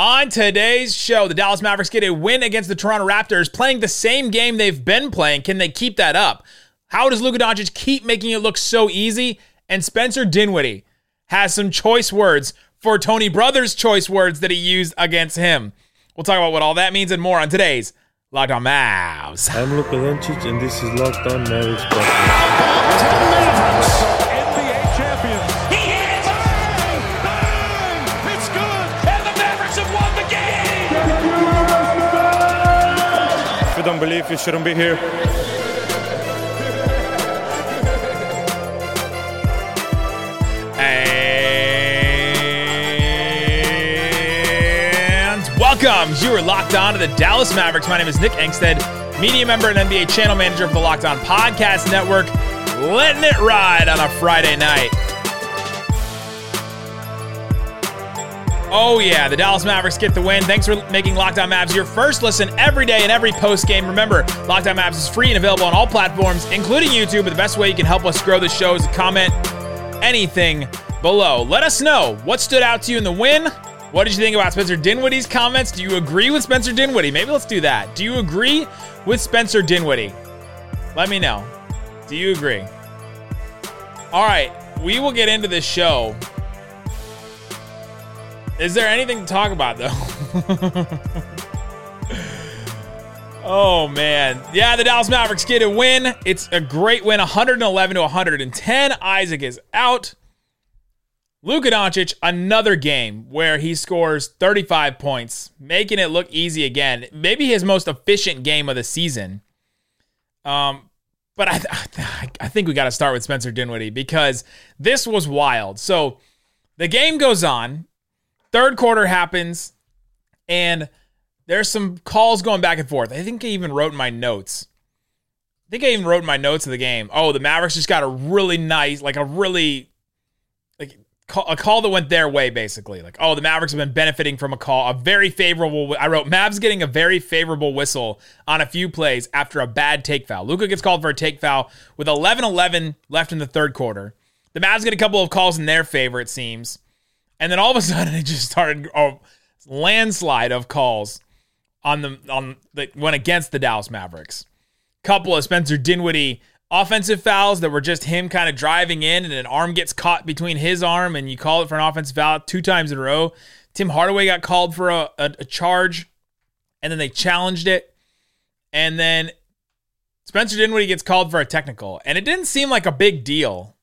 On today's show, the Dallas Mavericks get a win against the Toronto Raptors, playing the same game they've been playing. Can they keep that up? How does Luka Doncic keep making it look so easy? And Spencer Dinwiddie has some choice words for Tony Brothers' choice words that he used against him. We'll talk about what all that means and more on today's Locked On Mavs. I'm Luka Doncic, and this is Locked On Mavericks. Don't believe, you shouldn't be here. And welcome. You are locked on to the Dallas Mavericks. My name is Nick Angstadt, media member and NBA channel manager for the Locked On Podcast Network. Letting it ride on a Friday night. Oh, yeah, the Dallas Mavericks get the win. Thanks for making Locked On Mavs your first listen every day and every post game. Remember, Locked On Mavs is free and available on all platforms, including YouTube. But the best way you can help us grow the show is to comment anything below. Let us know what stood out to you in the win. What did you think about Spencer Dinwiddie's comments? Do you agree with Spencer Dinwiddie? Maybe let's do that. Do you agree with Spencer Dinwiddie? Let me know. Do you agree? All right, we will get into this show. Is there anything to talk about though? oh man. Yeah, the Dallas Mavericks get a win. It's a great win, 111 to 110. Isaac is out. Luka Doncic, another game where he scores 35 points, making it look easy again. Maybe his most efficient game of the season. Um, but I, I think we got to start with Spencer Dinwiddie because this was wild. So the game goes on, third quarter happens, and there's some calls going back and forth. I think I even wrote in my notes. I think I even wrote in my notes of the game. Oh, the Mavericks just got a really nice, like a really like a call that went their way, basically. Like, oh, the Mavericks have been benefiting from a call, a very favorable. I wrote Mavs getting a very favorable whistle on a few plays after a bad take foul. Luka gets called for a take foul with 11 11 left in the third quarter. The Mavs get a couple of calls in their favor, it seems. And then all of a sudden, it just started a landslide of calls on the on that went against the Dallas Mavericks. Couple of Spencer Dinwiddie offensive fouls that were just him kind of driving in and an arm gets caught between his arm and you call it for an offensive foul two times in a row. Tim Hardaway got called for a, a, a charge and then they challenged it. And then Spencer Dinwiddie gets called for a technical. And it didn't seem like a big deal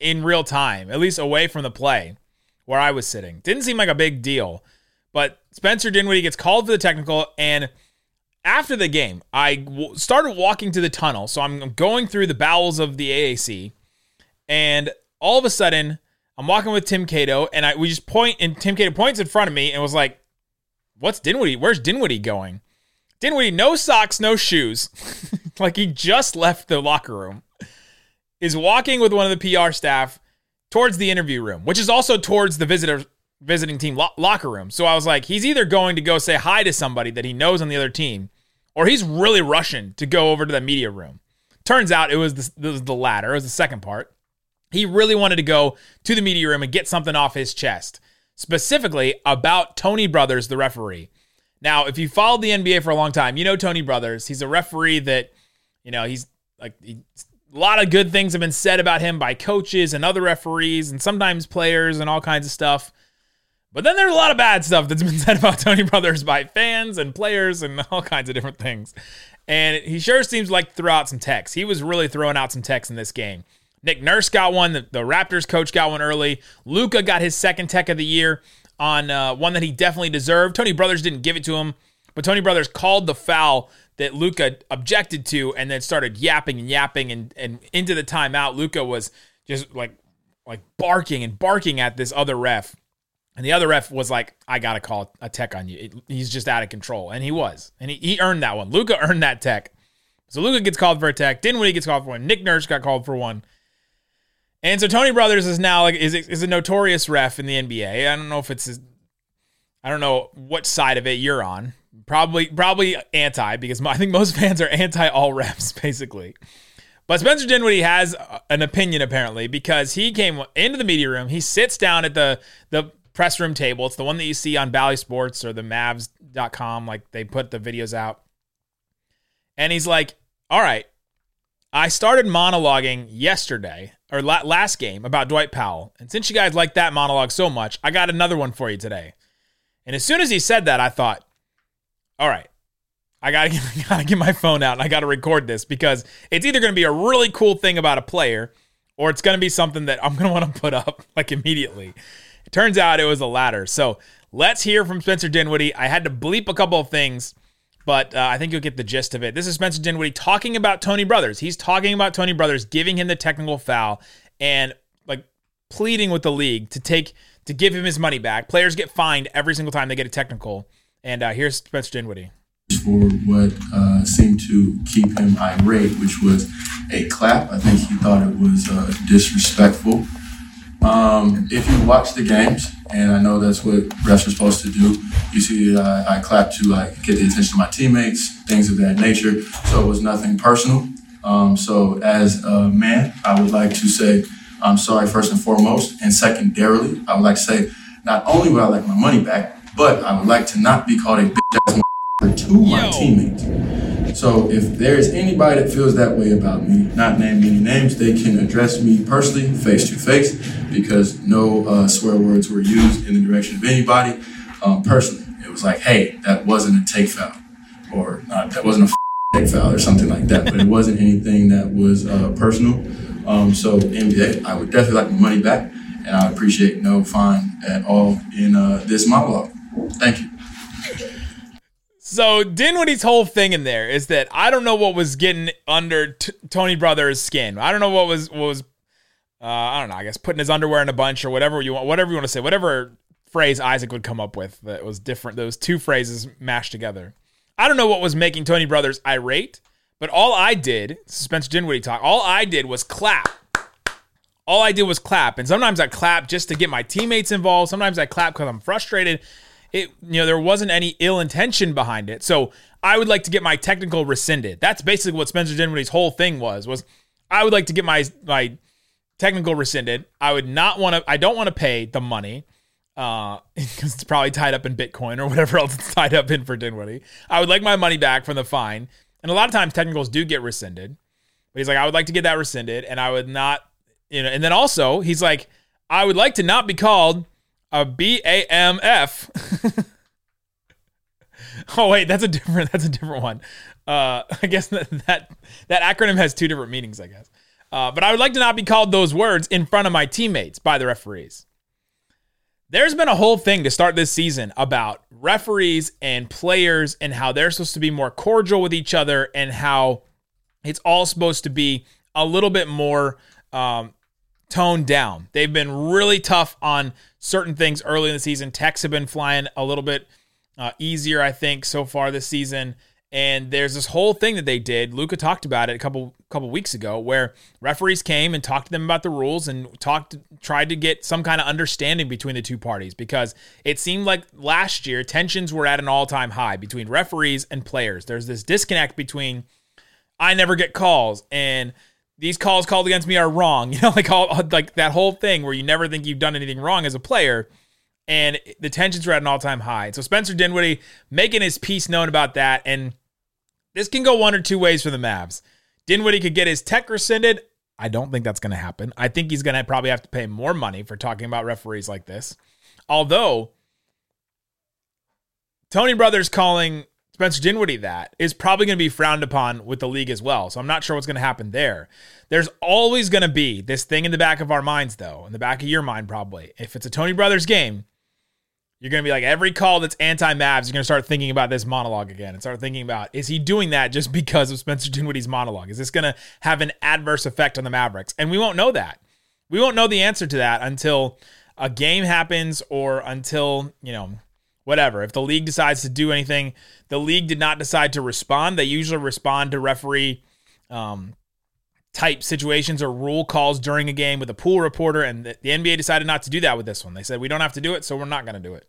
in real time, at least away from the play where I was sitting. Didn't seem like a big deal. But Spencer Dinwiddie gets called for the technical and after the game, I w- started walking to the tunnel. So I'm going through the bowels of the AAC, and all of a sudden, I'm walking with Tim Cato, and I we just point, and Tim Cato points in front of me and was like, "What's Dinwiddie? Where's Dinwiddie going?" Dinwiddie, no socks, no shoes, like he just left the locker room, is walking with one of the PR staff towards the interview room, which is also towards the visitor visiting team lo- locker room. So I was like, he's either going to go say hi to somebody that he knows on the other team, or he's really rushing to go over to the media room. Turns out it was the, the latter. It was the second part. He really wanted to go to the media room and get something off his chest, specifically about Tony Brothers, the referee. Now, if you followed the NBA for a long time, you know Tony Brothers. He's a referee that, you know, he's like, he, a lot of good things have been said about him by coaches and other referees and sometimes players and all kinds of stuff. But then there's a lot of bad stuff that's been said about Tony Brothers by fans and players and all kinds of different things. And he sure seems like threw out some texts. He was really throwing out some texts in this game. Nick Nurse got one. The, the Raptors coach got one early. Luka got his second tech of the year on uh, one that he definitely deserved. Tony Brothers didn't give it to him, but Tony Brothers called the foul that Luka objected to and then started yapping and yapping and, and into the timeout. Luka was just like like barking and barking at this other ref. And the other ref was like, I got to call a tech on you. It, he's just out of control. And he was. And he, he earned that one. Luka earned that tech. So Luka gets called for a tech. Dinwiddie gets called for one. Nick Nurse got called for one. And so Tony Brothers is now like is is a notorious ref in the NBA. I don't know if it's his, I don't know what side of it you're on. Probably probably anti because I think most fans are anti all refs basically. But Spencer Dinwiddie has uh, an opinion apparently because he came into the media room. He sits down at the the press room table. It's the one that you see on Bally Sports or the Mavs.com. Like they put the videos out. And he's like, All right, I started monologuing yesterday or la- last game about Dwight Powell. And since you guys like that monologue so much, I got another one for you today. And as soon as he said that, I thought, All right, I gotta, get, gotta get my phone out and I gotta record this because it's either gonna be a really cool thing about a player or it's gonna be something that I'm gonna wanna put up like immediately. It turns out it was the latter. So let's hear from Spencer Dinwiddie. I had to bleep a couple of things, but uh, I think you'll get the gist of it. This is Spencer Dinwiddie talking about Tony Brothers. He's talking about Tony Brothers giving him the technical foul and like pleading with the league to take to give him his money back. Players get fined every single time they get a technical. And uh, here's Spencer Dinwiddie for what uh, seemed to keep him irate, which was a clap. I think he thought it was uh, disrespectful. Um, if you watch the games, and I know that's what refs are supposed to do, you see uh, I clap to like get the attention of my teammates, things of that nature. So it was nothing personal. Um, so as a man, I would like to say I'm sorry first and foremost, and secondarily, I would like to say not only would I like my money back, but I would like to not be called a bitch ass to my teammates. So if there's anybody that feels that way about me, not naming any names, they can address me personally, face to face, because no uh, swear words were used in the direction of anybody. Um, personally, it was like, "Hey, that wasn't a take foul," or not, "That wasn't a take foul," or something like that. But it wasn't anything that was uh, personal. Um, so NBA, I would definitely like my money back, and I appreciate no fine at all in uh, this monologue. Thank you. So Dinwiddie's whole thing in there is that I don't know what was getting under t- Tony Brothers' skin. I don't know what was what was uh, I don't know. I guess putting his underwear in a bunch or whatever you want, whatever you want to say, whatever phrase Isaac would come up with that was different. Those two phrases mashed together. I don't know what was making Tony Brothers irate, but all I did, Spencer Dinwiddie talk, all I did was clap. All I did was clap, and sometimes I clap just to get my teammates involved. Sometimes I clap because I'm frustrated it you know there wasn't any ill intention behind it. So I would like to get my technical rescinded. That's basically what Spencer Dinwiddie's whole thing was. Was I would like to get my my technical rescinded. I would not want to. I don't want to pay the money because uh, it's probably tied up in Bitcoin or whatever else it's tied up in for Dinwiddie. I would like my money back from the fine. And a lot of times technicals do get rescinded. But he's like, I would like to get that rescinded, and I would not, you know. And then also he's like, I would like to not be called a B A M F. oh wait, that's a different that's a different one. Uh, I guess that, that that acronym has two different meanings. I guess. Uh, but I would like to not be called those words in front of my teammates by the referees. There's been a whole thing to start this season about referees and players and how they're supposed to be more cordial with each other and how it's all supposed to be a little bit more um, toned down. They've been really tough on certain things early in the season. Techs have been flying a little bit uh, easier, I think, so far this season. And there's this whole thing that they did. Luca talked about it a couple couple weeks ago, where referees came and talked to them about the rules and talked, tried to get some kind of understanding between the two parties because it seemed like last year tensions were at an all time high between referees and players. There's this disconnect between I never get calls and these calls called against me are wrong. You know, like all uh, like that whole thing where you never think you've done anything wrong as a player. And the tensions were at an all-time high. So Spencer Dinwiddie making his piece known about that. And this can go one or two ways for the Mavs. Dinwiddie could get his tech rescinded. I don't think that's going to happen. I think he's going to probably have to pay more money for talking about referees like this. Although Tony Brothers calling Spencer Dinwiddie that is probably going to be frowned upon with the league as well. So I'm not sure what's going to happen there. There's always going to be this thing in the back of our minds, though, in the back of your mind, probably. If it's a Tony Brothers game, you're going to be like, every call that's anti Mavs, you're going to start thinking about this monologue again and start thinking about, is he doing that just because of Spencer Dinwiddie's monologue? Is this going to have an adverse effect on the Mavericks? And we won't know that. We won't know the answer to that until a game happens or until, you know, whatever. If the league decides to do anything, the league did not decide to respond. They usually respond to referee um, type situations or rule calls during a game with a pool reporter, and the, the NBA decided not to do that with this one. They said we don't have to do it, so we're not going to do it.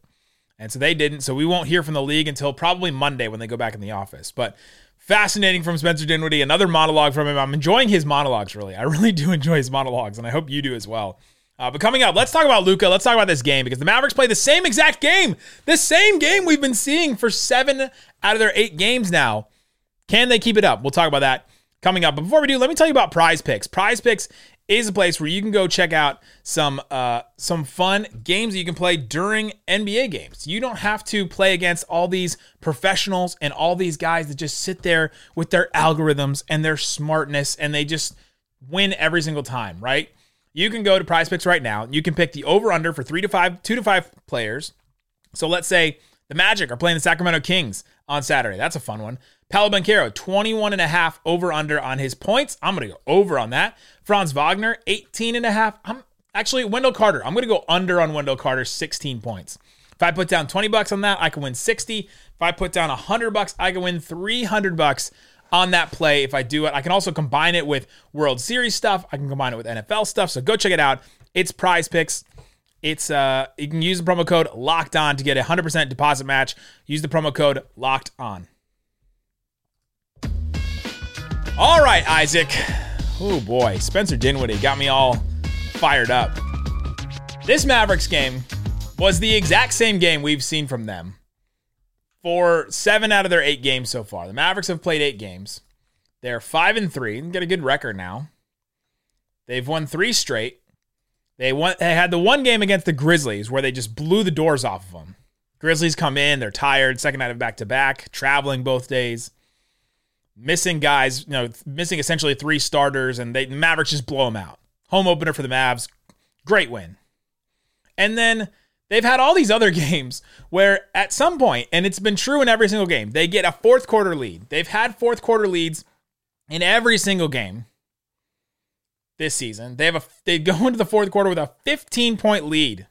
And so they didn't. So we won't hear from the league until probably Monday when they go back in the office. But fascinating from Spencer Dinwiddie. Another monologue from him. I'm enjoying his monologues, really. I really do enjoy his monologues, and I hope you do as well. Uh, but coming up, let's talk about Luka. Let's talk about this game because the Mavericks play the same exact game, the same game we've been seeing for seven out of their eight games now. Can they keep it up? We'll talk about that coming up. But before we do, let me tell you about Prize Picks. Prize Picks is a place where you can go check out some uh, some fun games that you can play during NBA games. You don't have to play against all these professionals and all these guys that just sit there with their algorithms and their smartness and they just win every single time, right? You can go to Prize Picks right now. You can pick the over under for three to five, two to five players. So let's say the Magic are playing the Sacramento Kings on Saturday. That's a fun one. Paolo Banchero, 21 and a half over under on his points. I'm going to go over on that. Franz Wagner, 18 and a half. I'm actually Wendell Carter. I'm going to go under on Wendell Carter, 16 points. If I put down 20 bucks on that, I can win 60. If I put down 100 bucks, I can win 300 bucks on that play if I do it. I can also combine it with World Series stuff. I can combine it with NFL stuff. So go check it out. It's Prize Picks. It's uh you can use the promo code locked on to get a 100% deposit match. Use the promo code locked on. All right, Isaac. Oh boy, Spencer Dinwiddie got me all fired up. This Mavericks game was the exact same game we've seen from them for seven out of their eight games so far. The Mavericks have played eight games. They're five and three and get a good record now. They've won three straight. They won. They had the one game against the Grizzlies where they just blew the doors off of them. Grizzlies come in, they're tired, second night of back to back, traveling both days, missing guys, you know, missing essentially three starters, and they the Mavericks just blow them out. Home opener for the Mavs, great win. And then they've had all these other games where at some point, and it's been true in every single game, they get a fourth quarter lead. They've had fourth quarter leads in every single game this season. They have a they go into the fourth quarter with a 15 point lead.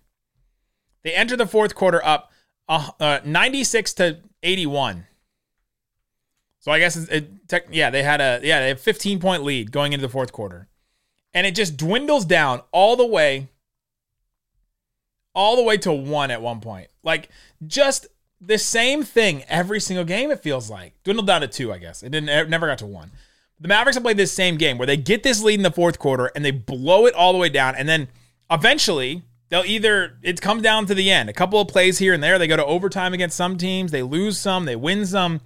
They enter the fourth quarter up uh, uh, 96 to 81. So I guess it, tech, yeah, they had a yeah, they have 15 point lead going into the fourth quarter. And it just dwindles down all the way all the way to 1 at one point. Like just the same thing every single game it feels like. Dwindled down to 2, I guess. It didn't it never got to 1. The Mavericks have played this same game where they get this lead in the fourth quarter and they blow it all the way down. And then eventually, they'll either, it comes down to the end. A couple of plays here and there. They go to overtime against some teams. They lose some, they win some.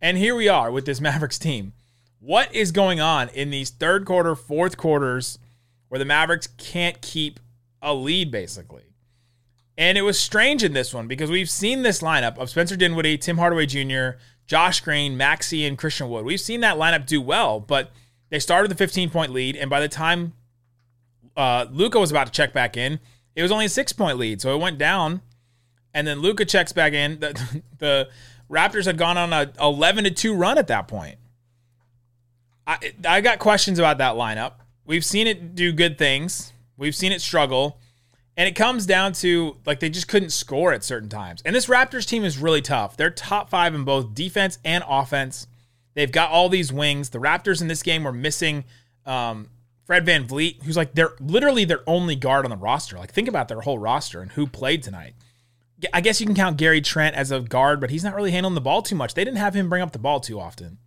And here we are with this Mavericks team. What is going on in these third quarter, fourth quarters where the Mavericks can't keep a lead, basically? And it was strange in this one because we've seen this lineup of Spencer Dinwiddie, Tim Hardaway Jr., Josh Green, Maxi, and Christian Wood. We've seen that lineup do well, but they started the 15 point lead, and by the time uh, Luka was about to check back in, it was only a six point lead, so it went down. And then Luka checks back in. The, the Raptors had gone on a 11 to two run at that point. I I got questions about that lineup. We've seen it do good things. We've seen it struggle. And it comes down to like they just couldn't score at certain times. And this Raptors team is really tough. They're top five in both defense and offense. They've got all these wings. The Raptors in this game were missing um, Fred VanVleet, who's like they're literally their only guard on the roster. Like think about their whole roster and who played tonight. I guess you can count Gary Trent as a guard, but he's not really handling the ball too much. They didn't have him bring up the ball too often.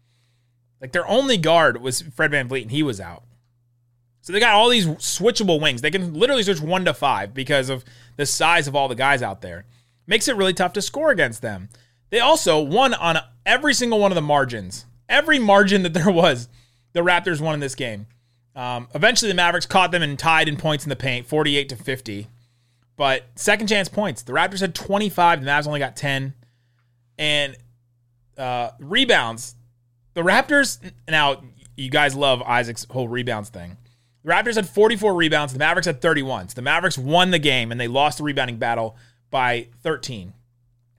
Like their only guard was Fred VanVleet, and he was out. So they got all these switchable wings. They can literally switch one to five because of the size of all the guys out there. Makes it really tough to score against them. They also won on every single one of the margins. Every margin that there was, the Raptors won in this game. Um, eventually, the Mavericks caught them and tied in points in the paint, 48 to 50. But second chance points. The Raptors had 25. The Mavs only got 10. And uh, rebounds. The Raptors, now, you guys love Isaac's whole rebounds thing. Raptors had 44 rebounds. The Mavericks had 31. So the Mavericks won the game and they lost the rebounding battle by 13.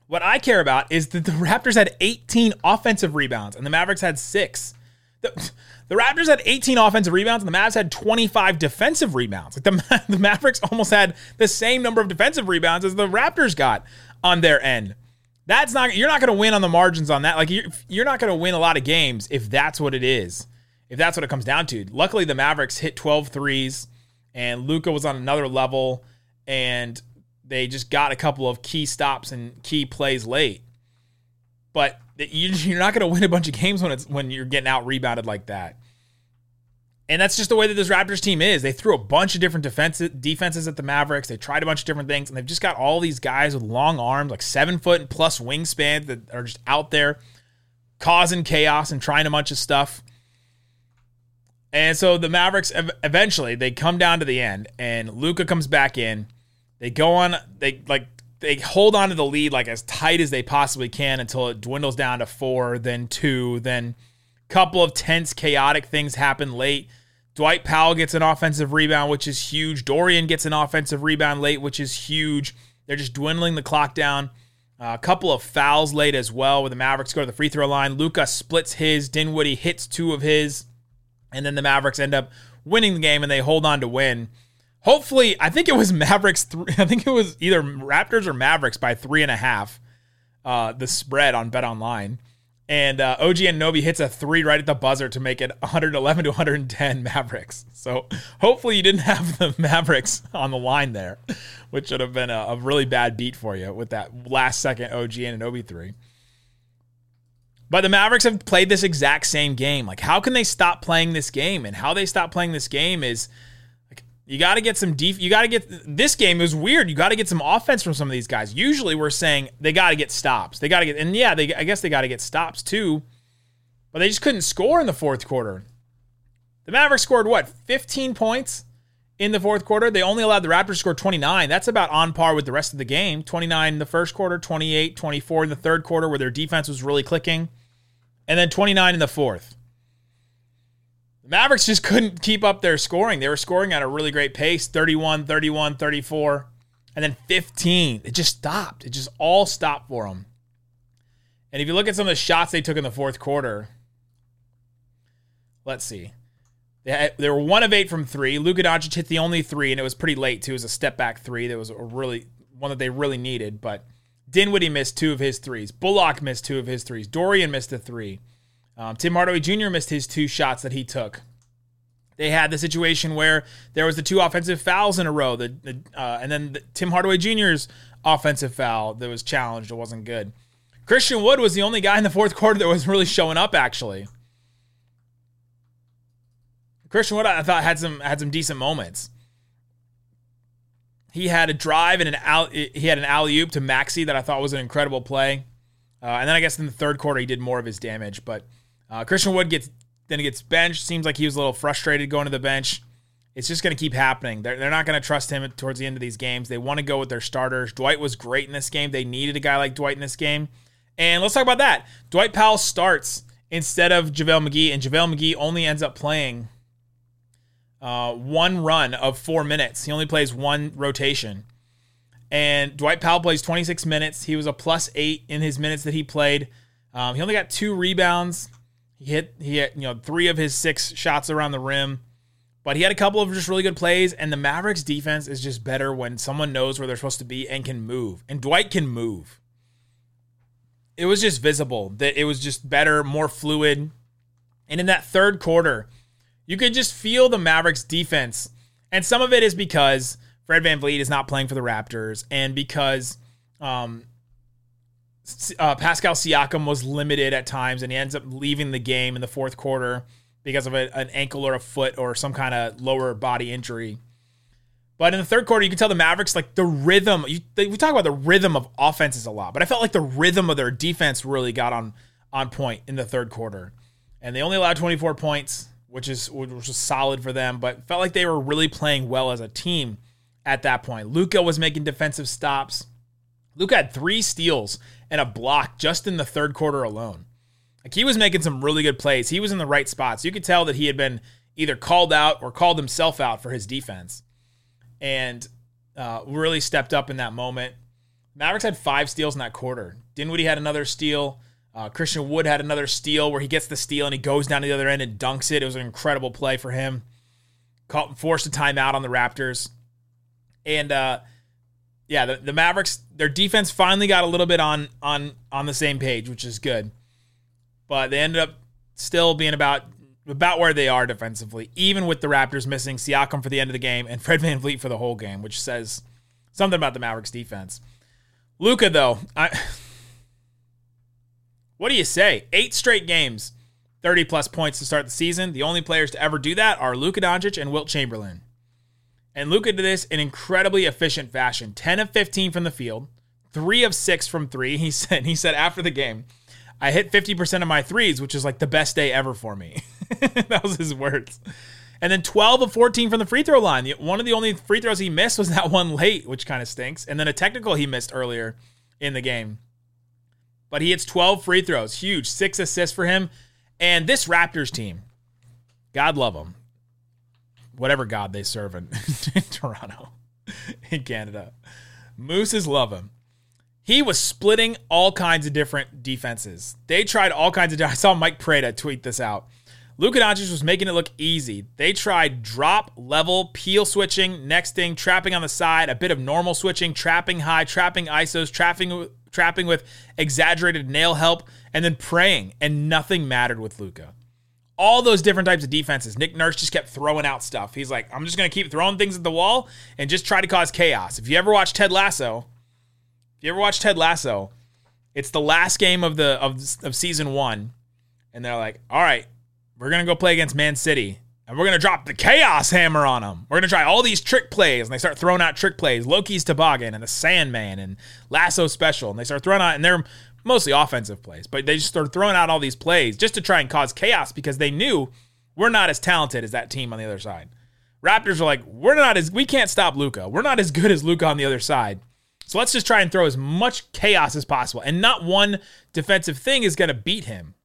What I care about is that the Raptors had 18 offensive rebounds and the Mavericks had six. The, the Raptors had 18 offensive rebounds and the Mavs had 25 defensive rebounds. Like the, the Mavericks almost had the same number of defensive rebounds as the Raptors got on their end. That's not you're not going to win on the margins on that. Like you're, you're not going to win a lot of games if that's what it is if that's what it comes down to. Luckily, the Mavericks hit 12 threes, and Luka was on another level, and they just got a couple of key stops and key plays late. But you're not going to win a bunch of games when it's when you're getting out rebounded like that. And that's just the way that this Raptors team is. They threw a bunch of different defenses defenses at the Mavericks. They tried a bunch of different things, and they've just got all these guys with long arms, like seven foot plus wingspan, that are just out there causing chaos and trying a bunch of stuff. And so the Mavericks eventually they come down to the end, and Luka comes back in. They go on, they like they hold on to the lead like as tight as they possibly can until it dwindles down to four, then two, then a couple of tense, chaotic things happen late. Dwight Powell gets an offensive rebound, which is huge. Dorian gets an offensive rebound late, which is huge. They're just dwindling the clock down. Uh, a couple of fouls late as well, where the Mavericks go to the free throw line. Luka splits his. Dinwiddie hits two of his, and then the Mavericks end up winning the game and they hold on to win. Hopefully, I think it was Mavericks. Th- I think it was either Raptors or Mavericks by three and a half. Uh, the spread on Bet Online. And uh, OG Anunoby hits a three right at the buzzer to make it 111 to 110 Mavericks. So hopefully you didn't have the Mavericks on the line there, which would have been a, a really bad beat for you with that last second OG Anunoby three. But the Mavericks have played this exact same game. Like, how can they stop playing this game? And how they stop playing this game is like you got to get some def. You got to get this game is weird. You got to get some offense from some of these guys. Usually, we're saying they got to get stops. They got to get, and yeah, they I guess they got to get stops too, but they just couldn't score in the fourth quarter. The Mavericks scored what 15 points in the fourth quarter. They only allowed the Raptors to score 29. That's about on par with the rest of the game. 29 in the first quarter, 28, 24 in the third quarter, where their defense was really clicking, and then 29 in the fourth. Mavericks just couldn't keep up their scoring. They were scoring at a really great pace 31, 31, 34, and then 15. It just stopped. It just all stopped for them. And if you look at some of the shots they took in the fourth quarter, let's see. They, had, they were one of eight from three. Luka Doncic hit the only three, and it was pretty late too. It was a step back three. That was a really one that they really needed. But Dinwiddie missed two of his threes. Bullock missed two of his threes. Dorian missed a three. Um, Tim Hardaway Jr. missed his two shots that he took. They had the situation where there was the two offensive fouls in a row, the, the uh, and then the, Tim Hardaway Jr.'s offensive foul that was challenged. It wasn't good. Christian Wood was the only guy in the fourth quarter that was really showing up. Actually, Christian Wood I thought had some had some decent moments. He had a drive and an out. He had an alley oop to Maxi that I thought was an incredible play. Uh, and then I guess in the third quarter he did more of his damage. But uh, Christian Wood gets then he gets benched. Seems like he was a little frustrated going to the bench. It's just going to keep happening. They're, they're not going to trust him towards the end of these games. They want to go with their starters. Dwight was great in this game. They needed a guy like Dwight in this game. And let's talk about that. Dwight Powell starts instead of JaVale McGee, and JaVale McGee only ends up playing uh, one run of four minutes. He only plays one rotation. And Dwight Powell plays 26 minutes. He was a plus eight in his minutes that he played. Um, he only got two rebounds. He hit he hit you know three of his six shots around the rim, but he had a couple of just really good plays. And the Mavericks defense is just better when someone knows where they're supposed to be and can move. And Dwight can move. It was just visible that it was just better, more fluid. And in that third quarter, you could just feel the Mavericks defense. And some of it is because Fred VanVleet is not playing for the Raptors and because um, uh, Pascal Siakam was limited at times, and he ends up leaving the game in the fourth quarter because of a, an ankle or a foot or some kind of lower body injury. But in the third quarter, you can tell the Mavericks like the rhythm. You, they, we talk about the rhythm of offenses a lot, but I felt like the rhythm of their defense really got on on point in the third quarter, and they only allowed 24 points, which is which was solid for them. But felt like they were really playing well as a team at that point. Luka was making defensive stops. Luka had three steals and a block just in the third quarter alone. Like he was making some really good plays. He was in the right spots. You could tell that he had been either called out or called himself out for his defense, and uh, really stepped up in that moment. Mavericks had five steals in that quarter. Dinwiddie had another steal. Uh, Christian Wood had another steal where he gets the steal and he goes down to the other end and dunks it. It was an incredible play for him. Caught, forced a timeout on the Raptors. And uh, yeah, the, the Mavericks, their defense finally got a little bit on on on the same page, which is good. But they ended up still being about about where they are defensively, even with the Raptors missing Siakam for the end of the game and Fred VanVleet for the whole game, which says something about the Mavericks defense. Luka, though, I what do you say? Eight straight games 30 plus points to start the season. The only players to ever do that are Luka Doncic and Wilt Chamberlain. And Luka did this in incredibly efficient fashion 10 of 15 from the field, 3 of 6 from 3. He said, he said after the game, I hit 50% of my threes, which is like the best day ever for me. that was his words. And then 12 of 14 from the free throw line. One of the only free throws he missed was that one late, which kind of stinks. And then a technical he missed earlier in the game. But he hits 12 free throws. Huge. Six assists for him. And this Raptors team, God love them. Whatever God they serve in, in Toronto, in Canada. Mooses love him. He was splitting all kinds of different defenses. They tried all kinds of. I saw Mike Prada tweet this out. Luka Doncic was making it look easy. They tried drop, level, peel switching, nexting, trapping on the side, a bit of normal switching, trapping high, trapping ISOs, trapping trapping with exaggerated nail help, and then praying, and nothing mattered with Luka. All those different types of defenses. Nick Nurse just kept throwing out stuff. He's like, I'm just gonna keep throwing things at the wall and just try to cause chaos. If you ever watch Ted Lasso, if you ever watch Ted Lasso, it's the last game of the of, of season one, and they're like, all right, we're going to go play against Man City and we're going to drop the chaos hammer on them. We're going to try all these trick plays. And they start throwing out trick plays Loki's Toboggan and the Sandman and Lasso Special. And they start throwing out, and they're mostly offensive plays, but they just start throwing out all these plays just to try and cause chaos because they knew we're not as talented as that team on the other side. Raptors are like, we're not as, we can't stop Luka. We're not as good as Luka on the other side. So let's just try and throw as much chaos as possible. And not one defensive thing is going to beat him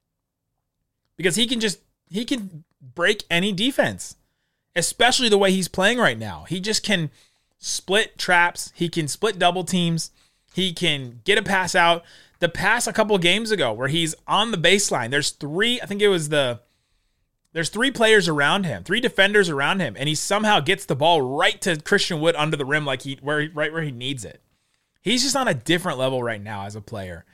because he can just he can break any defense, especially the way he's playing right now. He just can split traps, he can split double teams, he can get a pass out. The pass a couple games ago where he's on the baseline, there's three, I think it was the there's three players around him, three defenders around him, and he somehow gets the ball right to Christian Wood under the rim like he where right where he needs it. He's just on a different level right now as a player.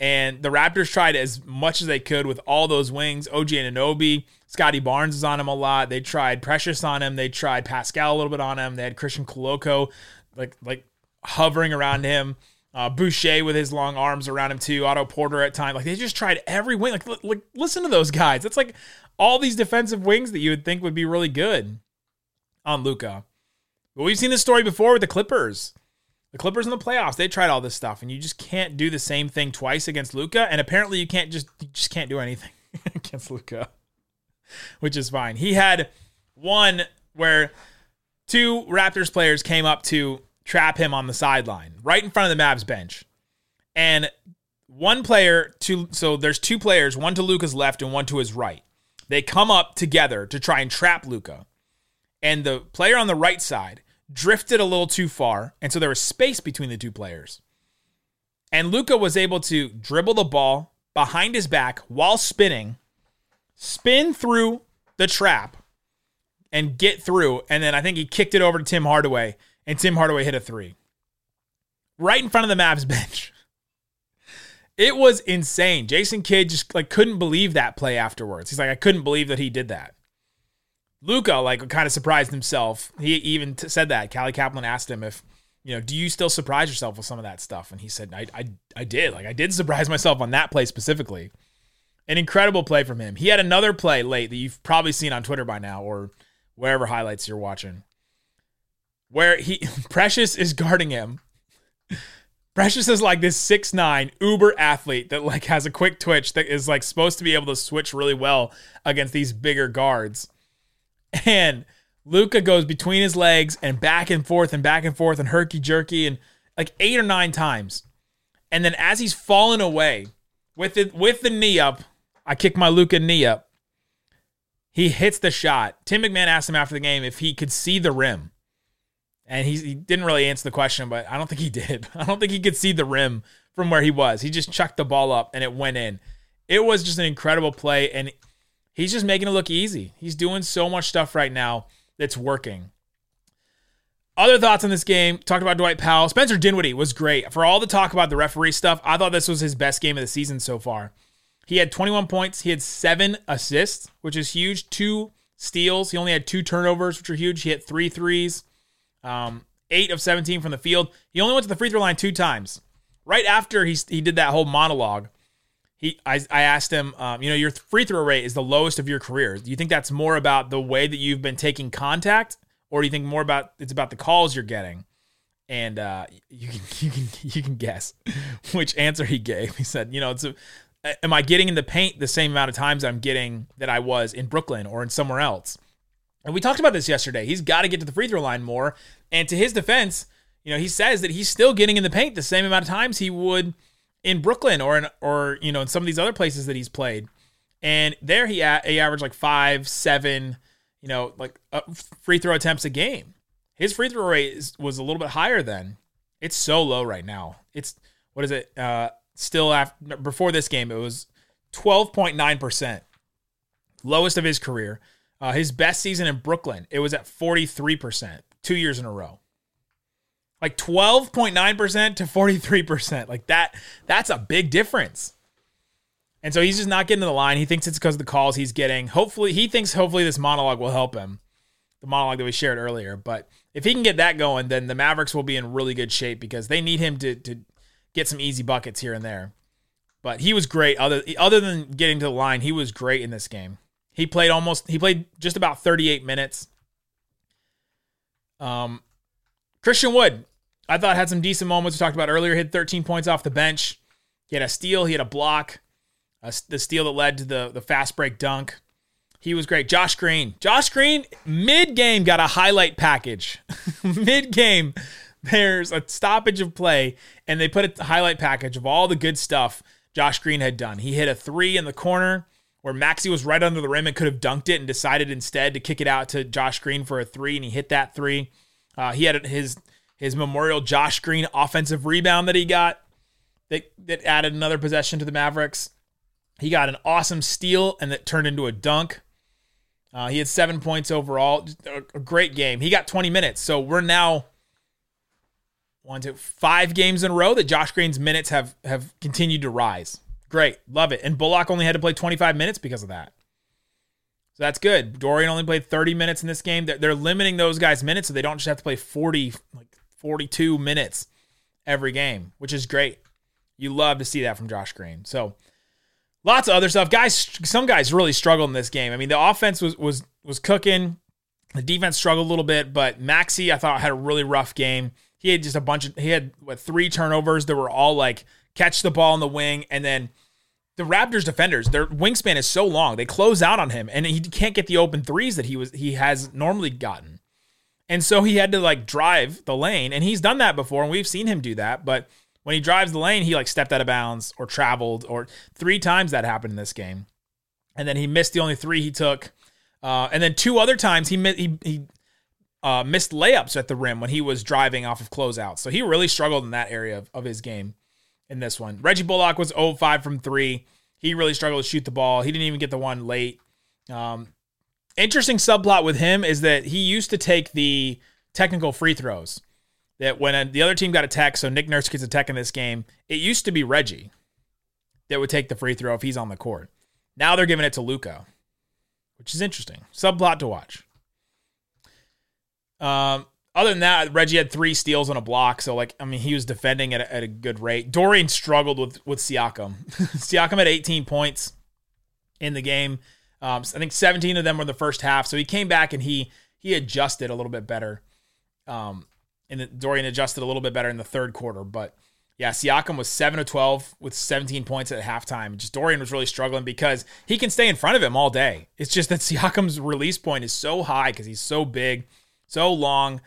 And the Raptors tried as much as they could with all those wings. OG Anunoby, Scottie Barnes is on him a lot. They tried Precious on him. They tried Pascal a little bit on him. They had Christian Koloko like like hovering around him. Uh, Boucher with his long arms around him too. Otto Porter at times. Like they just tried every wing. Like, like listen to those guys. It's like all these defensive wings that you would think would be really good on Luka. But we've seen this story before with the Clippers. The Clippers in the playoffs, they tried all this stuff, and you just can't do the same thing twice against Luka. And apparently, you can't just you just can't do anything against Luka, which is fine. He had one where two Raptors players came up to trap him on the sideline, right in front of the Mavs bench, and one player to so there's two players, one to Luka's left and one to his right. They come up together to try and trap Luka, and the player on the right side drifted a little too far, and so there was space between the two players. And Luka was able to dribble the ball behind his back while spinning, spin through the trap, and get through. And then I think he kicked it over to Tim Hardaway, and Tim Hardaway hit a three. Right in front of the Mavs bench. It was insane. Jason Kidd just like couldn't believe that play afterwards. He's like, I couldn't believe that he did that. Luka like kind of surprised himself. He even t- said that. Callie Caplan asked him if, you know, do you still surprise yourself with some of that stuff? And he said, I, I, I did. Like I did surprise myself on that play specifically. An incredible play from him. He had another play late that you've probably seen on Twitter by now or wherever highlights you're watching, where he Precious is guarding him. Precious is like this six nine uber athlete that like has a quick twitch that is like supposed to be able to switch really well against these bigger guards and Luka goes between his legs and back and forth and back and forth and herky jerky and like eight or nine times. And then as he's falling away with it with the knee up, I kick my Luka knee up. He hits the shot. Tim McMahon asked him after the game if he could see the rim. And he, he didn't really answer the question, but I don't think he did. I don't think he could see the rim from where he was. He just chucked the ball up and it went in. It was just an incredible play. And He's just making it look easy. He's doing so much stuff right now that's working. Other thoughts on this game? Talked about Dwight Powell. Spencer Dinwiddie was great. For all the talk about the referee stuff, I thought this was his best game of the season so far. He had 21 points. He had seven assists, which is huge. Two steals. He only had two turnovers, which are huge. He hit three threes, um, eight of 17 from the field. He only went to the free throw line two times. Right after he, he did that whole monologue, he I, I asked him, um, you know, your free throw rate is the lowest of your career. Do you think that's more about the way that you've been taking contact, or do you think more about it's about the calls you're getting? And uh, you can you can you can guess which answer he gave. He said, you know, it's a, am I getting in the paint the same amount of times I'm getting that I was in Brooklyn or in somewhere else? And we talked about this yesterday. He's got to get to the free throw line more. And to his defense, you know, he says that he's still getting in the paint the same amount of times he would in Brooklyn or in or you know in some of these other places that he's played. And there he a- he averaged like five, seven, you know, like uh, free throw attempts a game. His free throw rate is, was a little bit higher then. It's so low right now. It's what is it? Uh, still after before this game, it was twelve point nine percent, lowest of his career. Uh, his best season in Brooklyn, it was at forty three percent, two years in a row like 12.9% to 43%. Like that, that's a big difference. And so he's just not getting to the line. He thinks it's because of the calls he's getting. Hopefully, he thinks hopefully this monologue will help him. The monologue that we shared earlier. But if he can get that going, then the Mavericks will be in really good shape because they need him to, to get some easy buckets here and there. But he was great. Other other than getting to the line, he was great in this game. He played almost he played just about 38 minutes. Um Christian Wood, I thought had some decent moments. We talked about earlier. Hit 13 points off the bench. He had a steal. He had a block. The steal that led to the the fast break dunk. He was great. Josh Green. Josh Green mid game got a highlight package. mid game, there's a stoppage of play, and they put a highlight package of all the good stuff Josh Green had done. He hit a three in the corner where Maxi was right under the rim and could have dunked it and decided instead to kick it out to Josh Green for a three, and he hit that three. Uh, he had his his memorial Josh Green offensive rebound that he got that, that added another possession to the Mavericks. He got an awesome steal and that turned into a dunk. Uh, he had seven points overall. A, a great game. He got 20 minutes. So we're now one, two, five games in a row that Josh Green's minutes have have continued to rise. Great. Love it. And Bullock only had to play 25 minutes because of that. So that's good. Dorian only played 30 minutes in this game. They're, they're limiting those guys' minutes so they don't just have to play 40, like 42 minutes every game, which is great. You love to see that from Josh Green. So lots of other stuff. Guys, some guys really struggled in this game. I mean, the offense was was was cooking. The defense struggled a little bit, but Maxi, I thought, had a really rough game. He had just a bunch of he had what three turnovers that were all like catch the ball in the wing, and then the Raptors defenders, their wingspan is so long, they close out on him, and he can't get the open threes that he was he has normally gotten. And so he had to like drive the lane, and he's done that before, and we've seen him do that. But when he drives the lane, he like stepped out of bounds or traveled, or three times that happened in this game. And then he missed the only three he took. Uh, and then two other times he he he uh, missed layups at the rim when he was driving off of closeouts. So he really struggled in that area of, of his game in this one. Reggie Bullock was 0-5 from three. He really struggled to shoot the ball. He didn't even get the one late. Um, interesting subplot with him is that he used to take the technical free throws. That when the other team got a tech, so Nick Nurse gets a tech in this game, it used to be Reggie that would take the free throw if he's on the court. Now they're giving it to Luka, which is interesting. Subplot to watch. Um, other than that, Reggie had three steals on a block. So, like, I mean, he was defending at a, at a good rate. Dorian struggled with with Siakam. Siakam had 18 points in the game. Um, I think 17 of them were the first half. So he came back and he he adjusted a little bit better. Um, and Dorian adjusted a little bit better in the third quarter. But yeah, Siakam was 7 of 12 with 17 points at halftime. Just Dorian was really struggling because he can stay in front of him all day. It's just that Siakam's release point is so high because he's so big, so long,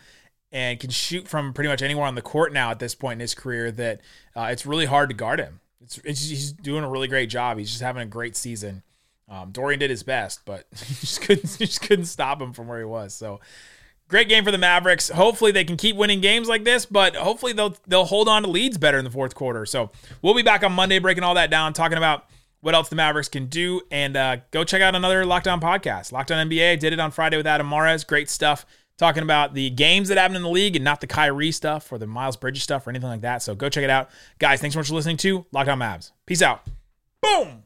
and can shoot from pretty much anywhere on the court now at this point in his career that uh, it's really hard to guard him. It's, it's he's doing a really great job. He's just having a great season. Um, Dorian did his best, but just couldn't just couldn't stop him from where he was. So great game for the Mavericks. Hopefully they can keep winning games like this, but hopefully they'll they'll hold on to leads better in the fourth quarter. So we'll be back on Monday breaking all that down, talking about what else the Mavericks can do, and uh, go check out another Locked On podcast. Locked On NBA did it on Friday with Adam Mares. Great stuff. Talking about the games that happened in the league and not the Kyrie stuff or the Miles Bridges stuff or anything like that. So go check it out. Guys, thanks so much for listening to Locked On Mavs. Peace out. Boom.